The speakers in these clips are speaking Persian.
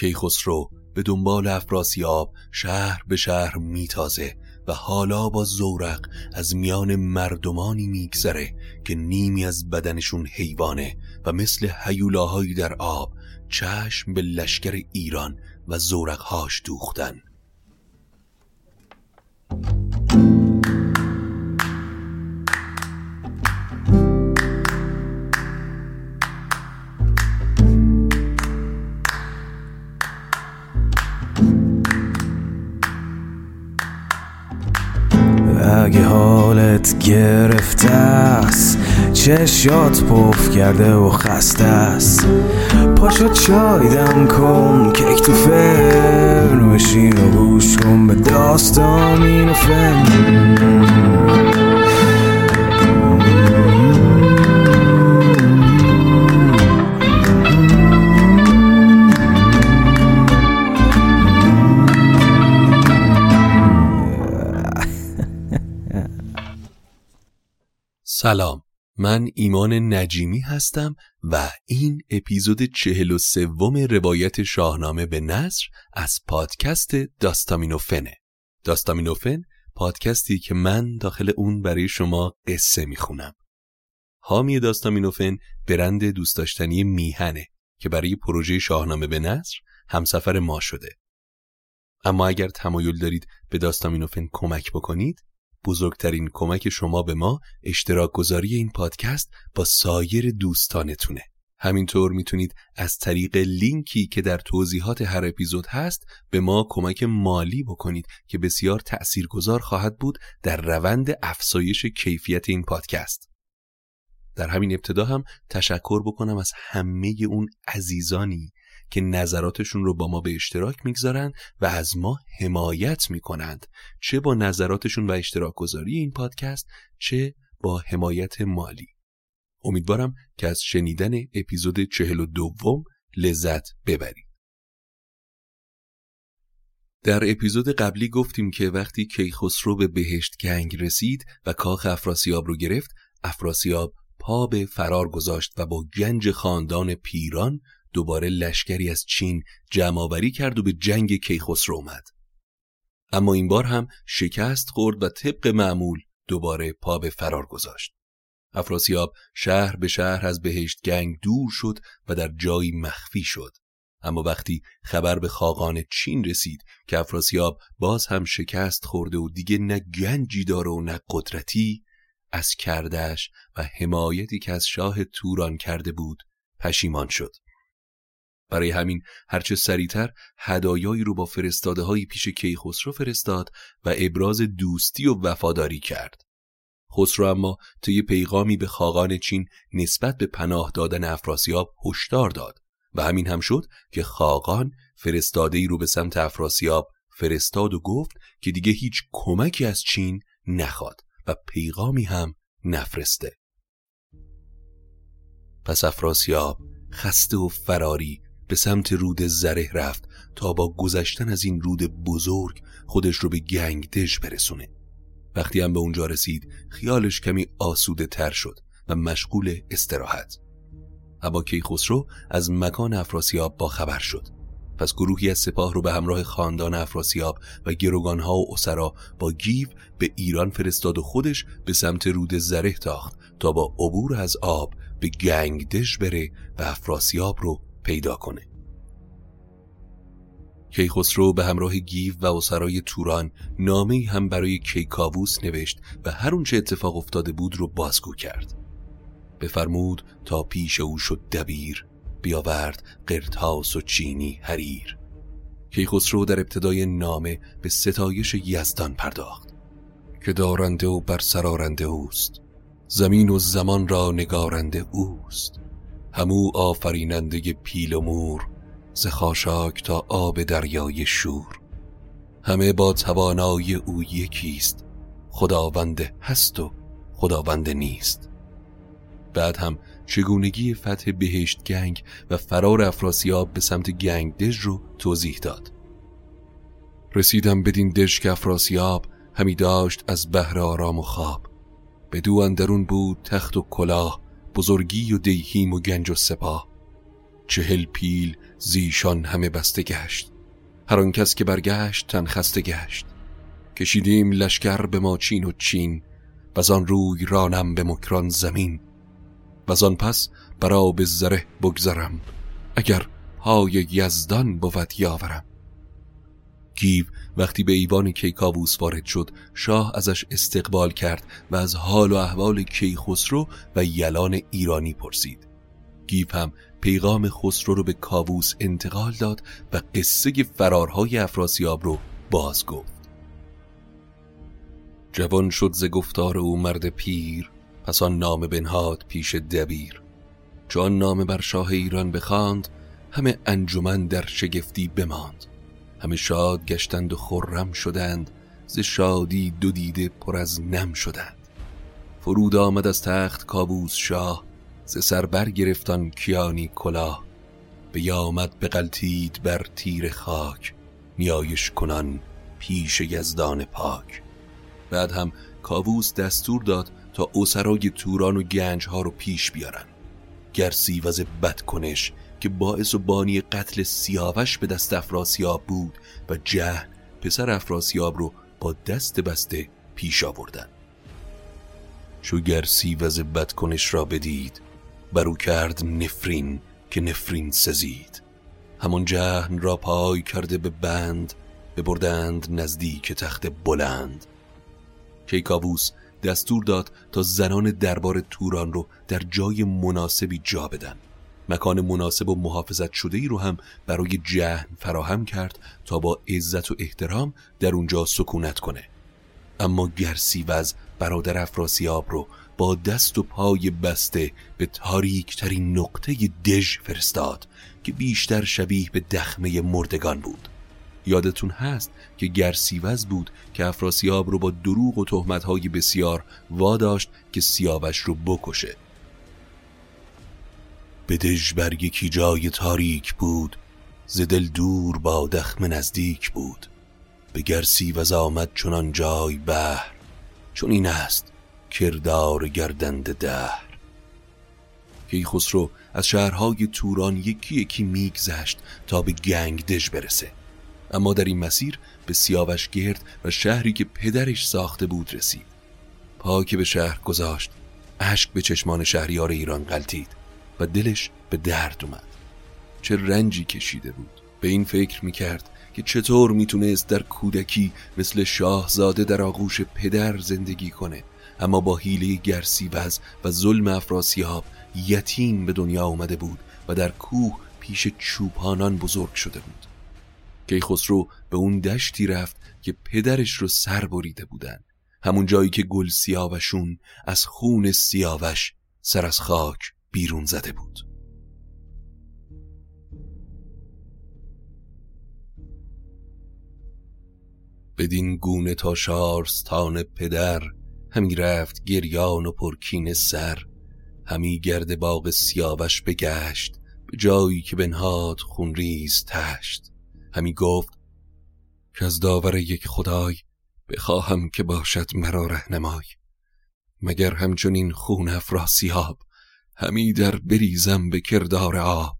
کیخسرو به دنبال افراسیاب شهر به شهر میتازه و حالا با زورق از میان مردمانی میگذره که نیمی از بدنشون حیوانه و مثل حیولاهایی در آب چشم به لشکر ایران و زورقهاش دوختن. حالت گرفته است. چشات پف کرده و خسته است. پاشو چای دم کن کیک تو فرن بشین و گوش کن به داستان این فن. سلام. من ایمان نجیمی هستم و این اپیزود چهل و سوم روایت شاهنامه به نصر از پادکست داستامینوفنه. داستامینوفن پادکستی که من داخل اون برای شما قصه می‌خونم. حامی داستامینوفن برند دوست داشتنی میهنه که برای پروژه شاهنامه به نصر همسفر ما شده. اما اگر تمایل دارید به داستامینوفن کمک بکنید بزرگترین کمک شما به ما اشتراک گذاری این پادکست با سایر دوستانتونه. همینطور می‌تونید از طریق لینکی که در توضیحات هر اپیزود هست به ما کمک مالی بکنید که بسیار تأثیرگذار خواهد بود در روند افزایش کیفیت این پادکست. در همین ابتدا هم تشکر بکنم از همه اون عزیزانی که نظراتشون رو با ما به اشتراک می‌گذارن و از ما حمایت می‌کنند. چه با نظراتشون و اشتراک گذاری این پادکست چه با حمایت مالی. امیدوارم که از شنیدن اپیزود چهل و دوم لذت ببرید. در اپیزود قبلی گفتیم که وقتی کیخسرو به بهشت گنگ رسید و کاخ افراسیاب رو گرفت افراسیاب پا به فرار گذاشت و با گنج خاندان پیران دوباره لشکری از چین جمعآوری کرد و به جنگ کیخسرو اومد. اما این بار هم شکست خورد و طبق معمول دوباره پا به فرار گذاشت. افراسیاب شهر به شهر از بهشت گنگ دور شد و در جایی مخفی شد. اما وقتی خبر به خاقان چین رسید که افراسیاب باز هم شکست خورده و دیگه نه گنجی داره و نه قدرتی از کردش و حمایتی که از شاه توران کرده بود پشیمان شد. برای همین هرچه سریعتر هدایایی رو با فرستاده های پیش کیخسرو فرستاد و ابراز دوستی و وفاداری کرد. خسرو اما طی پیغامی به خاقان چین نسبت به پناه دادن افراسیاب هشدار داد و همین هم شد که خاقان فرستاده ای رو به سمت افراسیاب فرستاد و گفت که دیگه هیچ کمکی از چین نخواد و پیغامی هم نفرسته. پس افراسیاب خسته و فراری به سمت رود زره رفت تا با گذشتن از این رود بزرگ خودش رو به گنگدش برسونه. وقتی هم به اونجا رسید خیالش کمی آسوده تر شد و مشغول استراحت. اما کیخسرو از مکان افراسیاب با خبر شد. پس گروهی از سپاه رو به همراه خاندان افراسیاب و گروگانها و اسرا با گیو به ایران فرستاد و خودش به سمت رود زره تاخت تا با عبور از آب به گنگدش بره و افراسیاب رو پیدا کنه. کیخسرو به همراه گیو و اسرای توران نامه هم برای کیکاووس نوشت و هر اونچه اتفاق افتاده بود رو بازگو کرد. بفرمود تا پیش او شد دبیر بیاورد قرتاس و چینی حریر. کیخسرو در ابتدای نامه به ستایش یزدان پرداخت که دارنده و برسرارنده اوست. زمین و زمان را نگارنده اوست. همو آفریننده پیل و مور ز خاشاک تا آب دریای شور. همه با توانای او یکیست خداوند هست و خداوند نیست. بعد هم چگونگی فتح بهشت گنگ و فرار افراسیاب به سمت گنگ دژ رو توضیح داد. رسیدم بدین دژ که افراسیاب همی داشت از بهر آرام و خواب. دو اندرون بود تخت و کلاه بزرگی و دیهیم و گنج و سپاه. چهل پیل زیشان همه بسته گشت. هر آن کس که برگشت تن خسته گشت. کشیدیم لشکر به ما چین و چین و آن روی رانم به مکران زمین. و آن پس برا به زره بگذرم اگر پای یزدان بود یاورم. گیو وقتی به ایوان کیکاووس وارد شد شاه ازش استقبال کرد و از حال و احوال کیخسرو و یلان ایرانی پرسید. گیو هم پیغام خسرو رو به کاووس انتقال داد و قصه فرارهای افراسیاب رو باز گفت. جوان شد ز گفتار او مرد پیر پس آن نامه بنهاد پیش دبیر. چون نامه بر شاه ایران بخواند همه انجمن در شگفتی بماند. همه شاد گشتند و خرم شدند ز شادی دو دیده پر از نم شدند. فرود آمد از تخت کابوس شاه ز سر برگرفتان کیانی کلاه. بیامد بغلتید بر تیر خاک نیایش کنان پیش یزدان پاک. بعد هم کاووس دستور داد تا اسرای توران و گنج ها رو پیش بیارن. گرسیوز بد کنش که باعث و بانی قتل سیاوش به دست افراسیاب بود و جهن پسر افراسیاب رو با دست بسته پیش آوردن. چو گرسیوز بد کنش را بدید برو کرد نفرین که نفرین سزید. همون جهن را پای کرده به بند ببردند نزدیک تخت بلند. کیکاووس دستور داد تا زنان دربار توران رو در جای مناسبی جا بدن. مکان مناسب و محافظت شده ای رو هم برای جهن فراهم کرد تا با عزت و احترام در اونجا سکونت کنه. اما گرسیوز برادر افراسیاب رو با دست و پای بسته به تاریک ترین نقطه دژ فرستاد که بیشتر شبیه به دخمه مردگان بود. یادتون هست که گرسیوز بود که افراسیاب رو با دروغ و تهمتهای بسیار واداشت که سیاوش رو بکشه. به دژ بر یکی جای تاریک بود ز دل دور با دخم نزدیک بود. به گرسیوز آمد چنان جای بهر چون این است کردار گردند دهر. خسرو از شهرهای توران یکی یکی میگذشت تا به گنگدژ برسه. اما در این مسیر به سیاوش گرد و شهری که پدرش ساخته بود رسید. پا به شهر گذاشت اشک به چشمان شهریار ایران غلطید و دلش به درد اومد. چه رنجی کشیده بود. به این فکر می‌کرد که چطور می‌تونست در کودکی مثل شاهزاده در آغوش پدر زندگی کنه. اما با حیله گرسیوز و ظلم افراسیاب یتیم به دنیا آمده بود و در کوه پیش چوپانان بزرگ شده بود. کیخسرو به اون دشتی رفت که پدرش رو سر بریده بودن. همون جایی که گل سیاوشون از خون سیاوش سر از خاک بیرون زده بود. بدین گونه تا شارستان پدر همی رفت گریان و پرکین سر همی گرد باغ سیاوش بگشت به جایی که بنهاد خونریز تشت. همی گفت که از داور یک خدای بخواهم که باشد مرا رهنمای مگر همچنین خون افراسیاب؟ همی در بریزم به کردار آب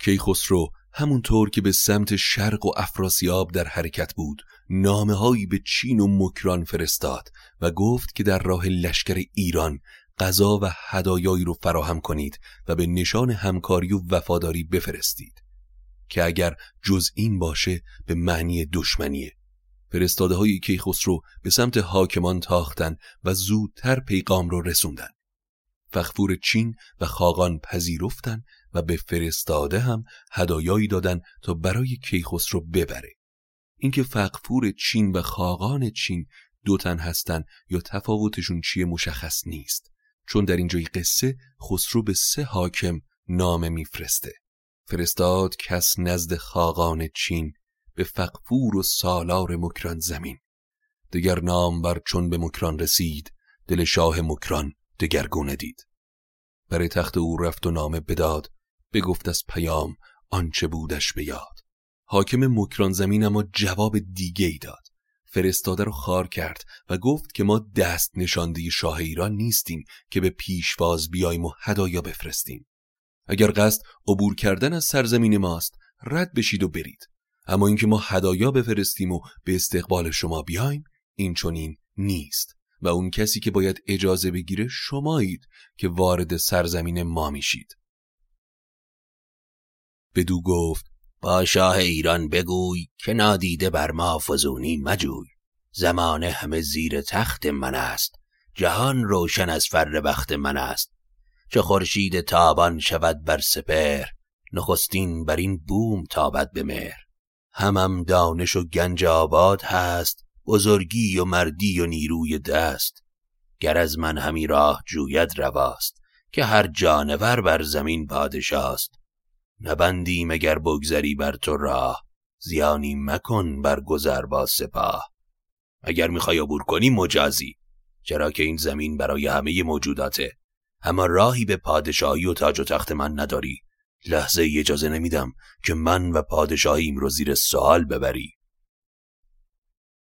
کیخسرو همونطور که به سمت شرق و افراسیاب در حرکت بود نامه هایی به چین و مکران فرستاد و گفت که در راه لشکر ایران غذا و هدایایی رو فراهم کنید و به نشان همکاری و وفاداری بفرستید که اگر جز این باشه به معنی دشمنیه. فرستاده های کیخسرو به سمت حاکمان تاختن و زودتر پیغام رو رسوندن فخفور چین و خاقان پذیرفتن و به فرستاده هم هدایایی دادن تا برای کیخسرو ببره. اینکه فقفور چین و خاقان چین دو تن هستن یا تفاوتشون چیه مشخص نیست. چون در اینجای قصه خسرو به سه حاکم نامه میفرسته. فرستاد کس نزد خاقان چین به فقفور و سالار مکران زمین. دگر نام بر چون به مکران رسید دل شاه مکران دگرگونه دید. برای تخت او رفت و نامه بداد. بگفت از پیام آنچه بودش به یاد حاکم مکران زمین اما جواب دیگه ای داد. فرستاده رو خار کرد و گفت که ما دست نشانده شاه ایران نیستیم که به پیشواز بیاییم و هدایا بفرستیم. اگر قصد عبور کردن از سرزمین ماست رد بشید و برید. اما اینکه ما هدایا بفرستیم و به استقبال شما بیایم این چنین نیست. و اون کسی که باید اجازه بگیره شمایید که وارد سرزمین ما میشید. بدو گفت با شاه ایران بگوی که نادیده بر ما فزونی مجوی. زمانه همه زیر تخت من است. جهان روشن از فر بخت من است. چه خورشید تابان شود بر سپر نخستین بر این بوم تابد به مهر. همم دانش و گنج آباد هست. بزرگی و مردی و نیروی دست گر از من همی راه جوید رواست که هر جانور بر زمین پادشاست. نبندی مگر بگذری بر تو راه زیانی مکن بر گذر با سپاه. اگر می‌خوای عبور کنی مجازی چرا که این زمین برای همه موجوداته. اما راهی به پادشاهی و تاج و تخت من نداری. لحظه اجازه نمیدم که من و پادشاهیم رو زیر سوال ببری.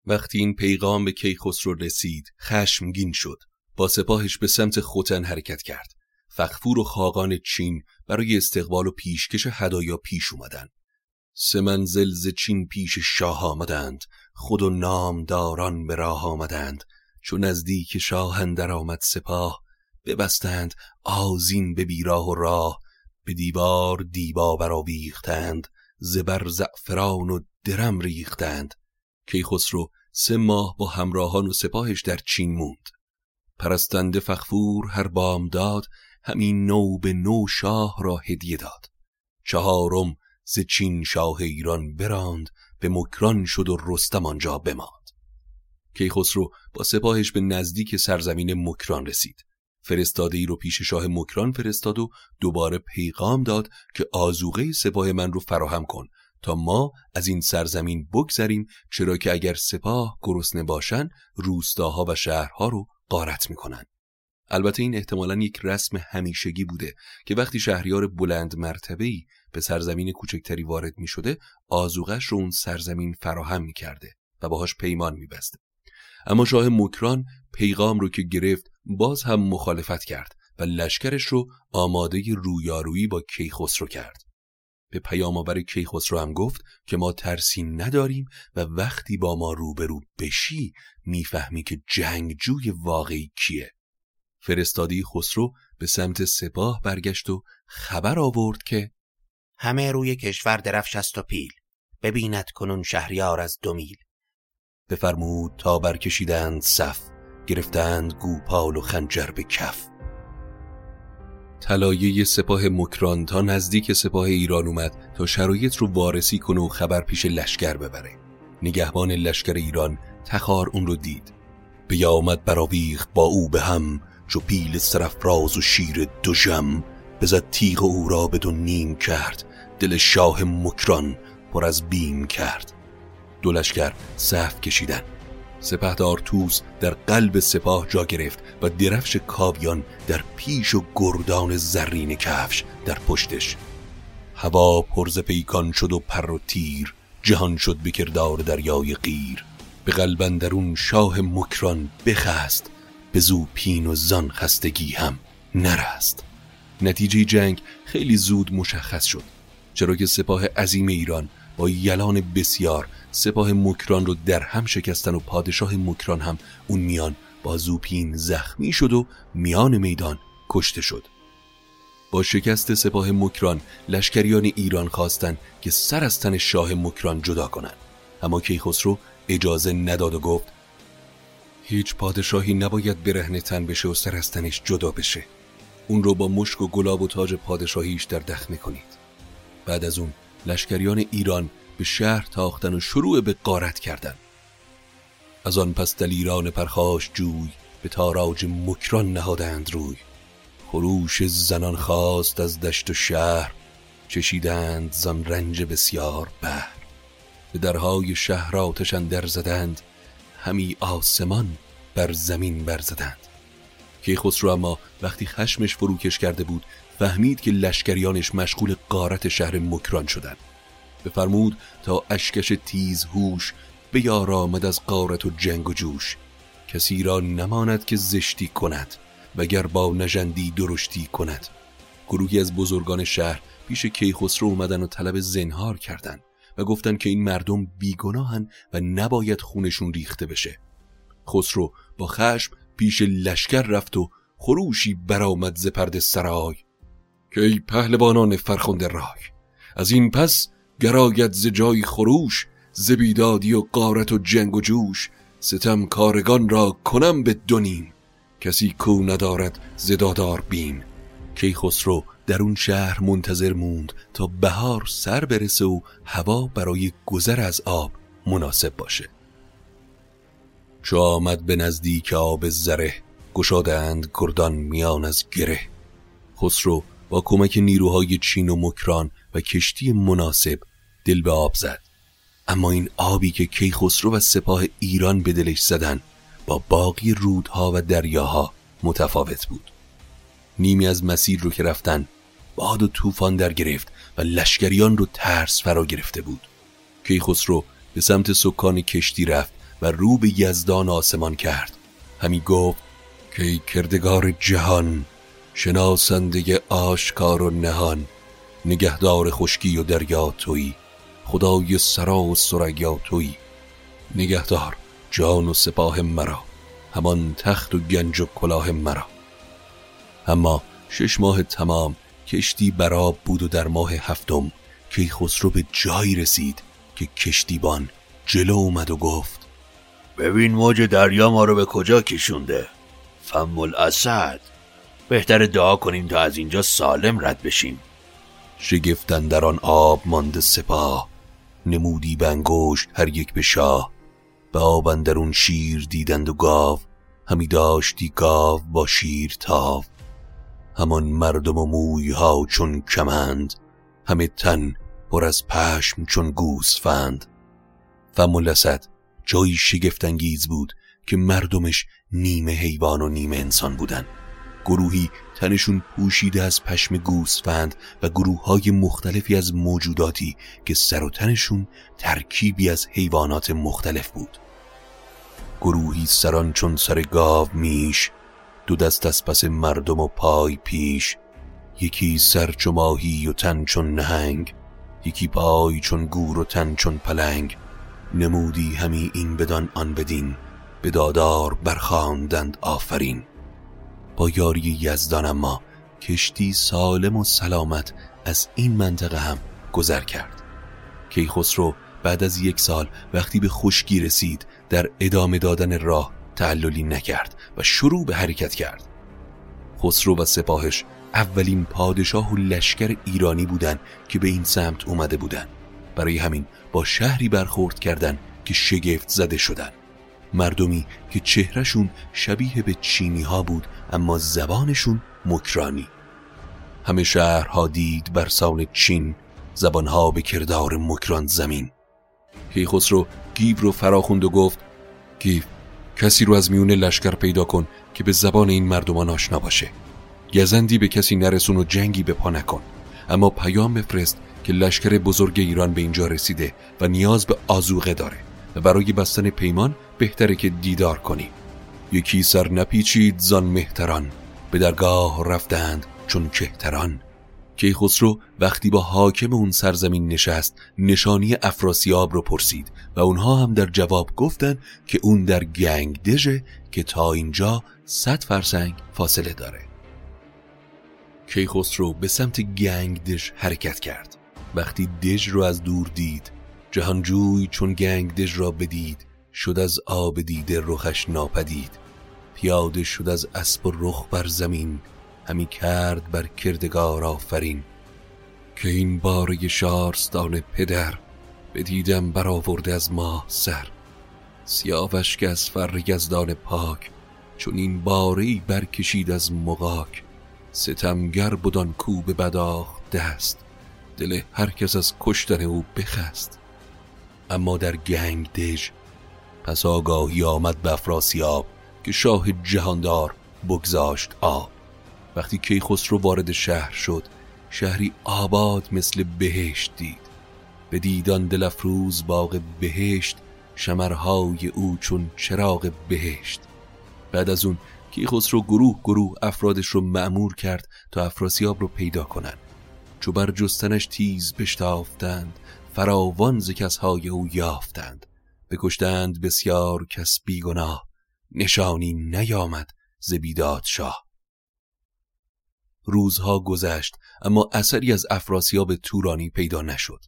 وقتی این پیغام به کیخسرو رسید خشمگین شد. با سپاهش به سمت خوتن حرکت کرد. فخفور و خاقان چین برای استقبال و پیشکش هدایا پیش اومدن. سه ز چین پیش شاه آمدند. خود و نامداران به راه آمدند. چون نزدیک شاه اندر آمد سپاه ببستند آزین به بیراه و راه. به دیوار دیبا برآویختند زبر زعفران و درم ریختند. کیخسرو سه ماه با همراهان و سپاهش در چین موند. پرستنده فخفور هر بامداد همین نو به نو شاه را هدیه داد. چهارم ز چین شاه ایران براند به مکران شد و رستم آنجا بماند. کیخسرو با سپاهش به نزدیک سرزمین مکران رسید. فرستاده ای رو پیش شاه مکران فرستاد و دوباره پیغام داد که آزوغه سپاه من رو فراهم کن. تا ما از این سرزمین بگذریم چرا که اگر سپاه گرسنه باشن روستاها و شهرها رو قارت می‌کنن البته این احتمالا یک رسم همیشگی بوده که وقتی شهریار بلند مرتبه‌ای به سرزمین کوچکتری وارد می شده آزوغش رو اون سرزمین فراهم می کرده و باهاش پیمان می بسته. اما شاه مکران پیغام رو که گرفت باز هم مخالفت کرد و لشکرش رو آماده رویارویی با کیخسرو کرد. به پیام آور کیخسرو هم گفت که ما ترسی نداریم و وقتی با ما روبرو بشی می‌فهمی که جنگجوی واقعی کیه. فرستادی خسرو به سمت سپاه برگشت و خبر آورد که همه روی کشور درفش است و پیل. ببیند کنون شهریار از دو میل. بفرمود تا برکشیدند صف گرفتند گوپال و خنجر به کف. طلایه سپاه مکران تا نزدیک سپاه ایران اومد تا شرایط رو وارسی کنه و خبر پیش لشکر ببره. نگهبان لشکر ایران تخار اون رو دید. بیامد براویخت با او به هم چو پیل سرفراز و شیر دو جم بزد تیغ او را به دو نیم کرد. دل شاه مکران پر از بیم کرد. دو لشکر صف کشیدن. سپهدار توس در قلب سپاه جا گرفت و درفش کاویان در پیش و گردان زرین کفش در پشتش. هوا پرز پیکان شد و پر و تیر جهان شد به کردار دریای غیر به قلب درون شاه مکران بخست به زو پین و زان خستگی هم نرست. نتیجه جنگ خیلی زود مشخص شد چرا که سپاه عظیم ایران با یلان بسیار سپاه مکران رو در هم شکستن و پادشاه مکران هم اون میان با زوپین زخمی شد و میان میدان کشته شد. با شکست سپاه مکران لشکریان ایران خواستند که سر از تن شاه مکران جدا کنند. اما کیخسرو اجازه نداد و گفت هیچ پادشاهی نباید برهنه تن بشه و سر از تنش جدا بشه. اون رو با مشک و گلاب و تاج پادشاهیش در دخمه کنید. بعد از اون لشکریان ایران به شهر تاختن و شروع به قارت کردن. از آن پس دلیران پرخاش جوی به تاراج مکران نهادند روی. خروش زنان خواست از دشت و شهر چشیدند زان رنج بسیار بهر به درهای شهر آتش در زدند همی آسمان بر زمین برزدند کیخسرو اما وقتی خشمش فروکش کرده بود فهمید که لشکریانش مشغول قارت شهر مکران شدند. بفرمود تا اشکش تیز هوش بیارامد از قارت و جنگ و جوش. کسی را نماند که زشتی کند وگر با نژندی درشتی کند. گروهی از بزرگان شهر پیش کیخسرو اومدن و طلب زنهار کردند و گفتند که این مردم بیگناهن و نباید خونشون ریخته بشه. خسرو با خشم پیش لشکر رفت و خروشی برآمد ز پرده سرای. که ای پهلوانان فرخنده رای. از این پس گراید ز جای خروش ز بیدادی و قارت و جنگ و جوش. ستم کارگان را کنم به دونیم کسی کو ندارد زدادار بین کیخسرو در اون شهر منتظر موند تا بهار سر برسه و هوا برای گذر از آب مناسب باشه. چو آمد به نزدیک آب زره گشادند گردان میان از گره. خسرو با کمک نیروهای چین و مکران و کشتی مناسب دل به آب زد. اما این آبی که کیخسرو و سپاه ایران به دلش زدن با باقی رودها و دریاها متفاوت بود. نیمی از مسیر رو که رفتن باد و طوفان در گرفت و لشکریان رو ترس فرا گرفته بود. کیخسرو به سمت سکان کشتی رفت و رو به یزدان آسمان کرد. همی گفت که کردگار جهان شناسنده آشکار و نهان نگهدار خشکی و دریا تویی خدای سرا و سریا تویی نگهدار جان و سپاه مرا همان تخت و گنج و کلاه مرا. اما شش ماه تمام کشتی براب بود و در ماه هفتم کیخسرو به جایی رسید که کشتیبان جلو اومد و گفت ببین موج دریا ما رو به کجا کشونده؟ فم الاسد. بهتر دعا کنیم تا از اینجا سالم رد بشیم. شگفتن در آن آب مانده سپاه نمودی بنگوش هر یک به شاه. به آب اندرون شیر دیدند و گاو همی داشتی گاو با شیر تاو. همان مردم و موی ها چون کمند همه تن پر از پشم چون گوسفند. و ملسد جایی شگفتانگیز بود که مردمش نیمه حیوان و نیمه انسان بودن. گروهی تنشون پوشیده از پشم گوسفند و گروه های مختلفی از موجوداتی که سر و تنشون ترکیبی از حیوانات مختلف بود. گروهی سران چون سر گاو میش دو دست از پس مردم و پای پیش یکی سر چو ماهی و تن چون نهنگ یکی پای چون گور و تن چون پلنگ. نمودی همی این بدان آن بدین به دادار برخواندند آفرین. با یاری یزدان اما کشتی سالم و سلامت از این منطقه هم گذر کرد. کیخسرو بعد از یک سال وقتی به خشکی رسید در ادامه دادن راه تعللی نکرد و شروع به حرکت کرد. خسرو و سپاهش اولین پادشاه و لشکر ایرانی بودند که به این سمت اومده بودند. برای همین با شهری برخورد کردند که شگفت زده شدند. مردمی که چهرهشون شبیه به چینی ها بود اما زبانشون مکرانی. همه شهرها دید بر سان چین زبانها به کردار مکران زمین. کیخسرو گیو رو فراخوند و گفت گیو کسی رو از میون لشکر پیدا کن که به زبان این مردمان آشنا باشه. گزندی به کسی نرسون و جنگی به پا نکن. اما پیام بفرست که لشکر بزرگ ایران به اینجا رسیده و نیاز به آزوغه داره. برای بستن پیمان بهتره که دیدار کنی یکی سر نپیچید زان مهتران به درگاه رفتند چون کهتران. کیخسرو وقتی با حاکم اون سرزمین نشست نشانی افراسیاب رو پرسید و اونها هم در جواب گفتن که اون در گنگ دژه که تا اینجا صد فرسنگ فاصله داره. کیخسرو به سمت گنگ دژ حرکت کرد. وقتی دژ رو از دور دید جهانجوی چون گنگ دژ را بدید شد از آب دیده رخش ناپدید. پیاده شد از اسب و رخ بر زمین همی کرد بر کردگار آفرین. که این باره شارستان پدر بدیدم برآورده از ماه سر. سیاوش که از فر یزدان پاک چون این باری برکشید از مغاک. ستمگر بدان کو به بداخ دست دل هر کس از کشتن او بخست. اما در گنگ دژ پس آگاهی آمد به افراسیاب که شاه جهاندار بگذاشت آب. وقتی کیخسرو وارد شهر شد شهری آباد مثل بهشت دید. به دیدان دل افروز باغ بهشت شمرهای او چون چراغ بهشت. بعد از اون کیخسرو گروه گروه افرادش رو معمور کرد تا افراسیاب رو پیدا کنند. چو بر جستنش تیز بشتافتند فراوان ز کسهای او یافتند. بکشتند بسیار کس بیگناه. نشانی نیامد ز بیداد شاه روزها گذشت اما اثری از افراسیاب تورانی پیدا نشد.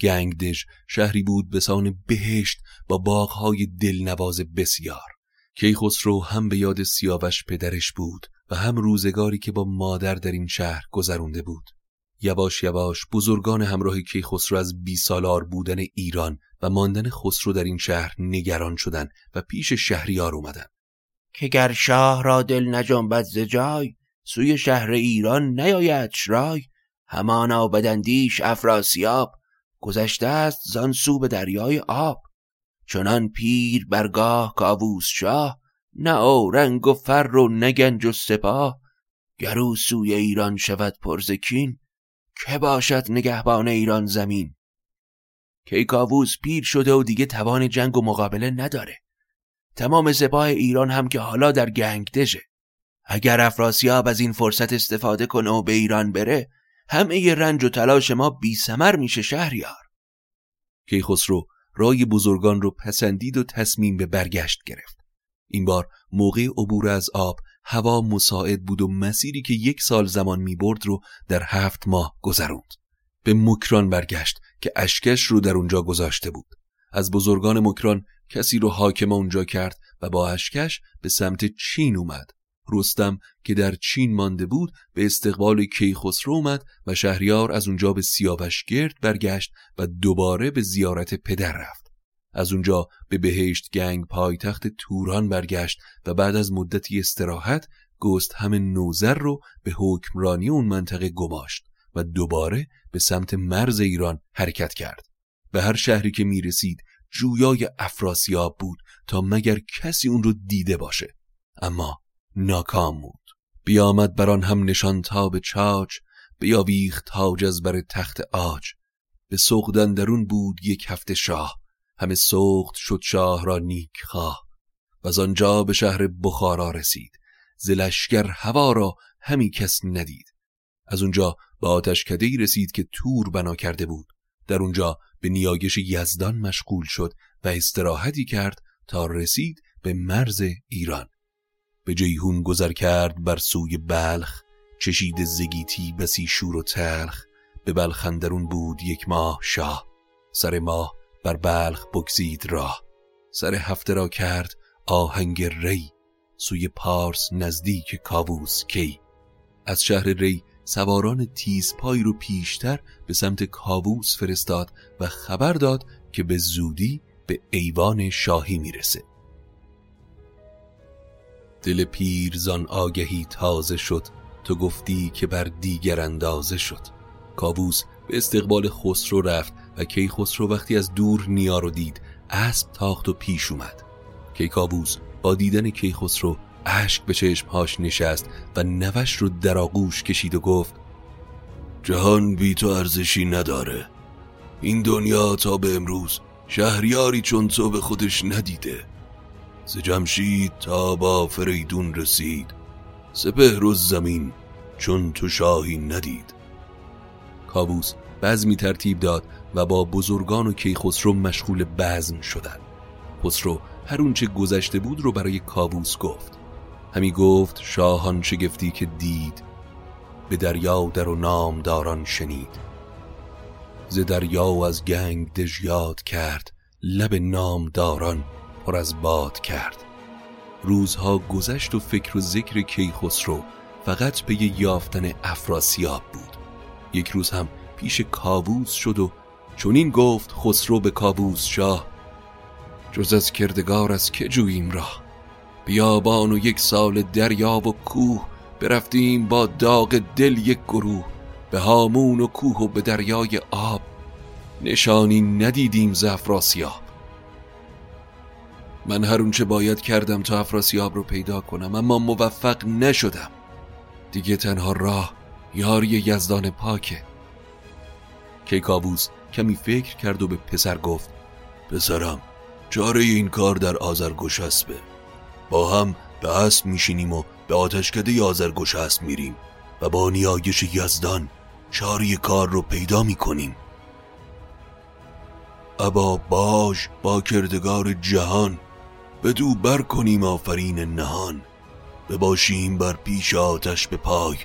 گنگدژ شهری بود به سان بهشت با باغهای دلنواز بسیار. کیخسرو هم به یاد سیاوش پدرش بود و هم روزگاری که با مادر در این شهر گذرونده بود. یواش یواش بزرگان همراه کیخسرو از بی سالار بودن ایران و ماندن خسرو در این شهر نگران شدند و پیش شهریار اومدن که گر شاه را دل نجنبد ز جای سوی شهر ایران نیاید رای. همانا بدندیش افراسیاب گذشته است زان سو به دریای آب. چنان پیر برگاه کاووس شاه نه او رنگ و فر و نگنج و سپاه. گرو سوی ایران شود پرزکین که باشد نگهبان ایران زمین. کیکاووس پیر شده و دیگه توان جنگ و مقابله نداره. تمام سپاه ایران هم که حالا در گنگ دژه اگر افراسیاب از این فرصت استفاده کنه و به ایران بره همه ی رنج و تلاش ما بی سمر میشه شهریار. کیخسرو رای بزرگان رو پسندید و تصمیم به برگشت گرفت. این بار موقع عبور از آب هوا مساعد بود و مسیری که یک سال زمان می برد رو در هفت ماه گذروند. به مکران برگشت که اشکش رو در اونجا گذاشته بود. از بزرگان مکران کسی رو حاکم اونجا کرد و با اشکش به سمت چین اومد. رستم که در چین مانده بود به استقبال کیخسرو اومد و شهریار از اونجا به سیاوش گرد برگشت و دوباره به زیارت پدر رفت. از اونجا به بهشت گنگ پایتخت توران برگشت و بعد از مدتی استراحت گست هم نوزر رو به حکمرانی اون منطقه گماشت و دوباره به سمت مرز ایران حرکت کرد. به هر شهری که می رسید جویای افراسیاب بود تا مگر کسی اون رو دیده باشه. اما ناکام بود. بیامد بر آن هم نشان تا به چاچ بیاویخت تاج از بر تخت آج. به سوقدن درون بود یک هفته شاه. همه سوخت شد شاه را نیک خواه و از آنجا به شهر بخارا رسید. زلشگر هوا را همی کس ندید. از اونجا به آتش کدهی رسید که تور بنا کرده بود. در اونجا به نیایش یزدان مشغول شد و استراحتی کرد تا رسید به مرز ایران. به جیهون گذر کرد بر سوی بلخ چشید زگیتی بسی شور و تلخ به بلخندرون بود یک ماه شاه. سر ماه بر بلخ بگزید راه. سر هفته را کرد آهنگ ری سوی پارس نزدیک کاووس کی. از شهر ری سواران تیزپای رو پیشتر به سمت کاووس فرستاد و خبر داد که به زودی به ایوان شاهی می‌رسه. دل پیر زان آگهی تازه شد. تو گفتی که بر دیگر اندازه شد. کاووس به استقبال خسرو رفت و کی خسرو وقتی از دور نیا رو دید اسب تاخت و پیش اومد. کیکاووس با دیدن کیخسرو اشک به چشمهاش نشست و نوش رو در آغوش کشید و گفت جهان بی تو ارزشی نداره. این دنیا تا به امروز شهریاری چون تو به خودش ندیده. ز جمشید تا با فریدون رسید. سپهر و زمین چون تو شاهی ندید. کاووس بزمی ترتیب داد و با بزرگان و کیخسرو مشغول بزم شدند خسرو هر اونچه گذشته بود رو برای کاووس گفت. همی گفت شاهان شگفتی که دید به دریا در و نامداران شنید. ز دریا و از گنگ دژ یاد کرد لب نامداران پر از باد کرد. روزها گذشت و فکر و ذکر کیخسرو فقط به یافتن افراسیاب بود. یک روز هم پیش کاووس شد و چونین گفت خسرو به کاووس شاه جز از کردگار از که جوییم را بیابان و یک سال دریا و کوه برفتیم با داغ دل یک گروه به هامون و کوه و به دریای آب. نشانی ندیدیم ز افراسیاب. من هر اونچه باید کردم تا افراسیاب رو پیدا کنم اما موفق نشدم. دیگه تنها راه یاری یزدان پاکه. کیکاووس کمی فکر کرد و به پسر گفت پسرم چاره این کار در آزرگوشسبه با هم به اسب میشینیم و به آتشکده آزرگوشسب میریم و با نیایش یزدان چاری کار رو پیدا می‌کنیم. ابا باش با کردگار جهان بدو بر کنیم آفرین نهان. بباشیم بر پیش آتش به پای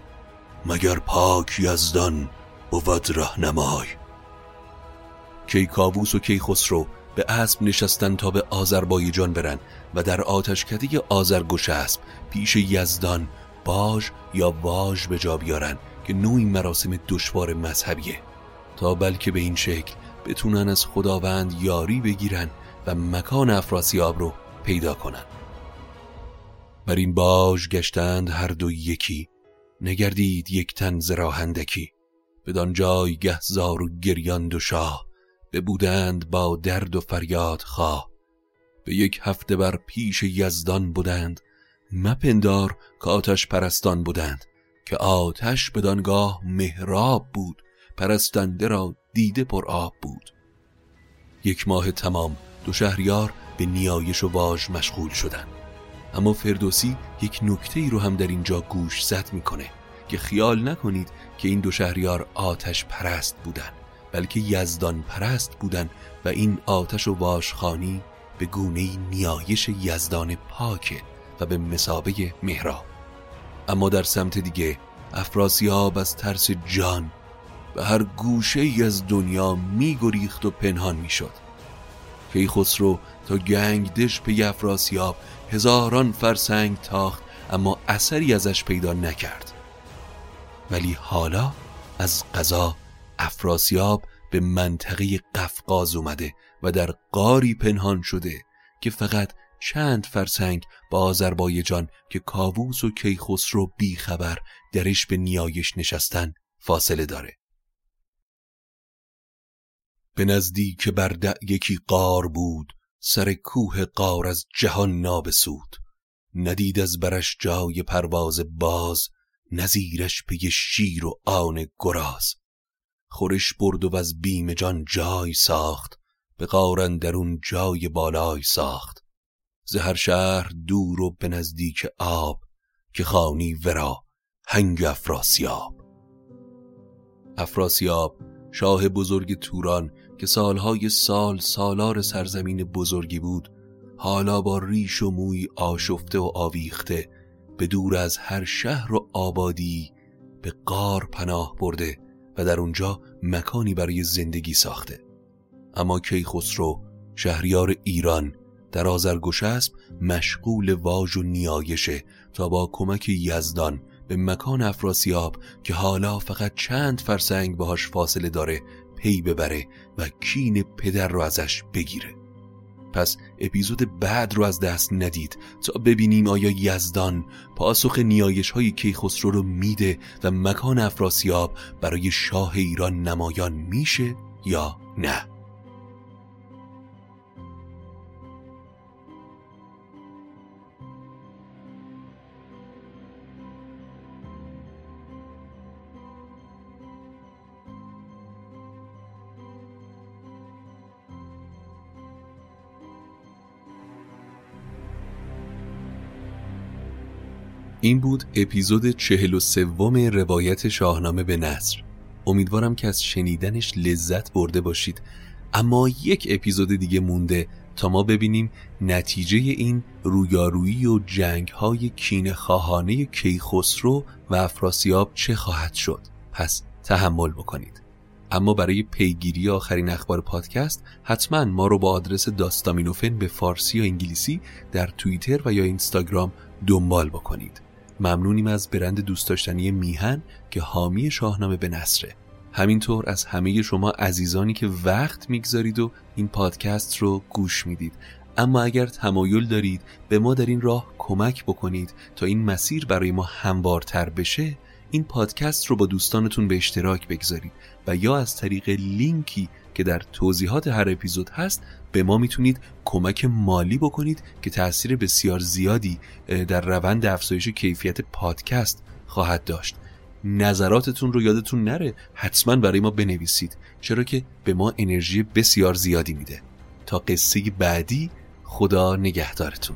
مگر پاک یزدان بود رهنمای. کیکاووس و کیخسرو به اسب نشستن تا به آذربایجان برن و در آتشکده آذرگشسب پیش یزدان باج یا واژ به جا بیارن که نوعی مراسم دشوار مذهبیه. تا بلکه به این شکل بتونن از خداوند یاری بگیرن و مکان افراسیاب رو پیدا کنن. بر این باج گشتند هر دو یکی. نگردید یک تن زراهندکی. بدان جای گهزار و گریان دو شاه. بودند با درد و فریاد خواه. به یک هفته بر پیش یزدان بودند. مپندار که آتش پرستان بودند. که آتش بدانگاه مهراب بود. پرستنده را دیده پر آب بود. یک ماه تمام دو شهریار به نیایش و واژ مشغول شدند. اما فردوسی یک نکته ای رو هم در اینجا گوش زد می‌کنه که خیال نکنید که این دو شهریار آتش پرست بودند. بلکه یزدان پرست بودن و این آتش و واشخانی به گونه نیایش یزدان پاکه و به مسابه مهراب. اما در سمت دیگه افراسیاب از ترس جان به هر گوشه ای از دنیا میگریخت و پنهان می‌شد. کیخسرو تا گنگ دش به افراسیاب هزاران فرسنگ تاخت اما اثری ازش پیدا نکرد. ولی حالا از قضا افراسیاب به منطقه قفقاز اومده و در قاری پنهان شده که فقط چند فرسنگ با آذربایجان که کاووس و کیخسرو بیخبر درش به نیایش نشستن فاصله داره. به نزدیک بر یکی قار بود سر کوه قار از جهان نابسود. ندید از برش جای پرواز باز نزیرش پی شیر و آن گراز. خورش برد و از بیم جان جای ساخت به قارن درون جای بالای ساخت. زهر شهر دور و به نزدیک آب که خانی ورا هنگ افراسیاب. افراسیاب شاه بزرگ توران که سالهای سال سالار سرزمین بزرگی بود حالا با ریش و موی آشفته و آویخته به دور از هر شهر و آبادی به قار پناه برده و در اونجا مکانی برای زندگی ساخته. اما کیخسرو شهریار ایران در آزرگوشسب مشغول واژ و نیایشه تا با کمک یزدان به مکان افراسیاب که حالا فقط چند فرسنگ باهاش فاصله داره پی ببره و کین پدر رو ازش بگیره. پس اپیزود بعد رو از دست ندید تا ببینیم آیا یزدان پاسخ نیایش های کیخسرو رو میده و مکان افراسیاب برای شاه ایران نمایان میشه یا نه. این بود اپیزود چهل و سوم روایت شاهنامه به نصر. امیدوارم که از شنیدنش لذت برده باشید. اما یک اپیزود دیگه مونده تا ما ببینیم نتیجه این رویارویی و جنگ های کین خواهانه کیخسرو و افراسیاب چه خواهد شد. پس تحمل بکنید. اما برای پیگیری آخرین اخبار پادکست حتما ما رو با آدرس داستامینوفن به فارسی و انگلیسی در توییتر و یا اینستاگرام دنبال بکنید. ممنونیم از برند دوست داشتنی میهن که حامی شاهنامه به نصره همینطور از همه شما عزیزانی که وقت می‌گذارید و این پادکست رو گوش می‌دید. اما اگر تمایل دارید به ما در این راه کمک بکنید تا این مسیر برای ما هموارتر بشه این پادکست رو با دوستانتون به اشتراک بگذارید و یا از طریق لینکی که در توضیحات هر اپیزود هست به ما می‌تونید کمک مالی بکنید که تاثیر بسیار زیادی در روند افزایش کیفیت پادکست خواهد داشت. نظراتتون رو یادتون نره حتما برای ما بنویسید. چرا که به ما انرژی بسیار زیادی میده. تا قصه بعدی خدا نگهدارتون.